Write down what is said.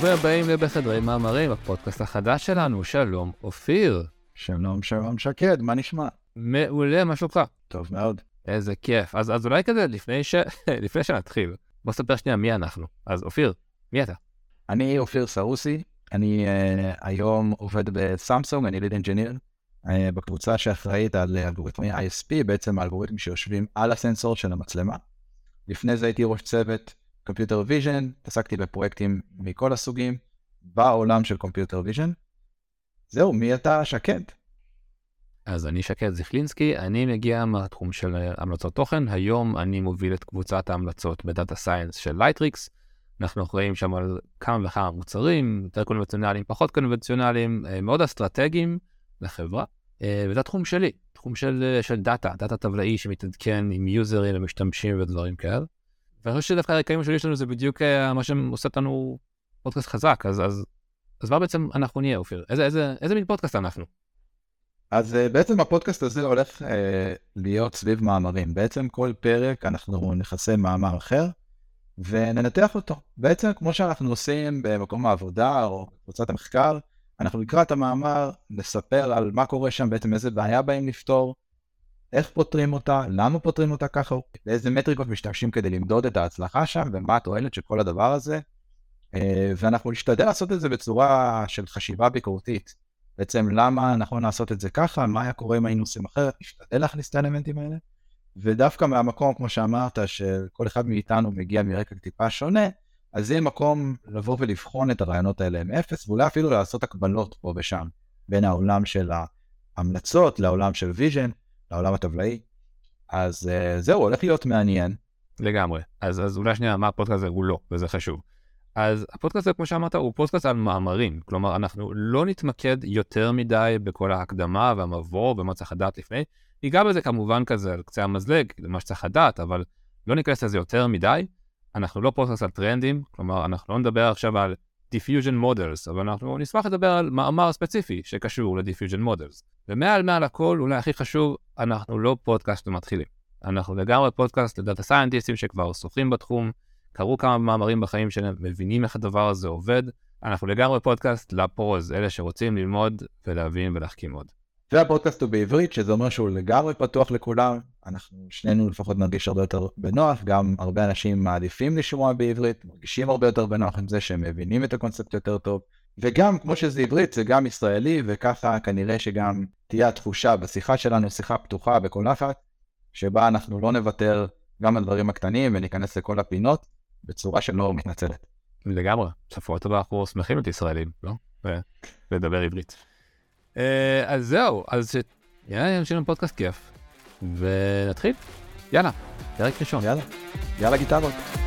ברוכים הבאים לבחדרי מאמרים, הפודקאסט החדש שלנו. שלום, אופיר. שלום, שלום, שקד, מה נשמע? מעולה, מה שלומך? טוב מאוד. איזה כיף. אז, אז אולי כזה, לפני, ש... לפני שנתחיל, בוא ספר שנייה מי אנחנו. אז אופיר, מי אתה? אני אופיר סרוסי, אני uh, היום עובד בסמסונג, אני ליד אנג'יניר, uh, בקבוצה שאחראית על אלגוריתמי ISP, בעצם האלגוריתמים שיושבים על הסנסור של המצלמה. לפני זה הייתי ראש צוות computer vision, התעסקתי בפרויקטים מכל הסוגים, בעולם של computer vision. זהו, מי אתה שקד? אז אני שקד זיכלינסקי, אני מגיע מהתחום של המלצות תוכן, היום אני מוביל את קבוצת ההמלצות ב data science של לייטריקס. אנחנו אחראים שם על כמה וכמה מוצרים, יותר קונבנציונליים, פחות קונבנציונליים, אה, מאוד אסטרטגיים לחברה. אה, וזה התחום שלי, תחום של, של דאטה, דאטה טבלאי שמתעדכן עם יוזרים ומשתמשים ודברים כאלה. ואני חושב שדווקא הרקעים שלי שלנו זה בדיוק אה, מה שעושה אותנו פודקאסט חזק, אז, אז, אז מה בעצם אנחנו נהיה, אופיר? איזה, איזה, איזה מין פודקאסט אנחנו? אז uh, בעצם הפודקאסט הזה הולך uh, להיות סביב מאמרים. בעצם כל פרק אנחנו נכסה מאמר אחר וננתח אותו. בעצם כמו שאנחנו עושים במקום העבודה או בקבוצת המחקר, אנחנו נקרא את המאמר, נספר על מה קורה שם, בעצם איזה בעיה באים לפתור, איך פותרים אותה, למה פותרים אותה ככה, ואיזה מטריקות משתמשים כדי למדוד את ההצלחה שם, ומה התועלת של כל הדבר הזה. אה, ואנחנו נשתדל לעשות את זה בצורה של חשיבה ביקורתית. בעצם למה נכון לעשות את זה ככה, מה היה קורה אם היינו עושים אחרת, נשתדל להכניס את האלמנטים האלה. ודווקא מהמקום, כמו שאמרת, שכל אחד מאיתנו מגיע מרקע טיפה שונה, אז זה מקום לבוא ולבחון את הרעיונות האלה מאפס, ואולי אפילו לעשות הקבלות פה ושם, בין העולם של ההמלצות לעולם של vision, לעולם הטבלאי. אז אה, זהו, הולך להיות מעניין. לגמרי. אז, אז אולי שנייה, מה הפודקאסט הזה הוא לא, וזה חשוב. אז הפודקאסט הזה, כמו שאמרת, הוא פודקאסט על מאמרים. כלומר, אנחנו לא נתמקד יותר מדי בכל ההקדמה והמבוא ומה צריך לדעת לפני. ניגע בזה כמובן כזה על קצה המזלג, מה שצריך לדעת, אבל לא ניכנס לזה יותר מדי. אנחנו לא פודקאסט על טרנדים, כלומר, אנחנו לא נדבר עכשיו על diffusion models, אבל אנחנו נשמח לדבר על מאמר ספציפי שקשור ל-diffusion models. ומעל מעל הכל, אולי הכי חשוב, אנחנו לא פודקאסט למתחילים. אנחנו לגמרי פודקאסט לדאטה סיינטיסטים שכבר שוחים בתחום, קראו כמה מאמרים בחיים שלהם, מבינים איך הדבר הזה עובד. אנחנו לגמרי פודקאסט ל pros, אלה שרוצים ללמוד ולהבין ולהחכים עוד. והפודקאסט הוא בעברית, שזה אומר שהוא לגמרי פתוח לכולם. אנחנו שנינו לפחות נרגיש הרבה יותר בנוח, גם הרבה אנשים מעדיפים לשמוע בעברית, מרגישים הרבה יותר בנוח עם זה שהם מבינים את הקונספט יותר טוב. וגם, כמו שזה עברית, זה גם ישראלי, וככה כנראה שגם תהיה התחושה בשיחה שלנו, שיחה פתוחה בכל אחת, שבה אנחנו לא נוותר גם על הדברים הקטנים וניכנס לכל הפינות בצורה שלא מתנצלת. לגמרי, בסופו של דבר אנחנו שמחים להיות ישראלים, לא? ולדבר עברית. אה, אז זהו, אז יאללה, יש לנו פודקאסט כיף. ונתחיל. יאללה, פרק ראשון. יאללה, יאללה גיטרות.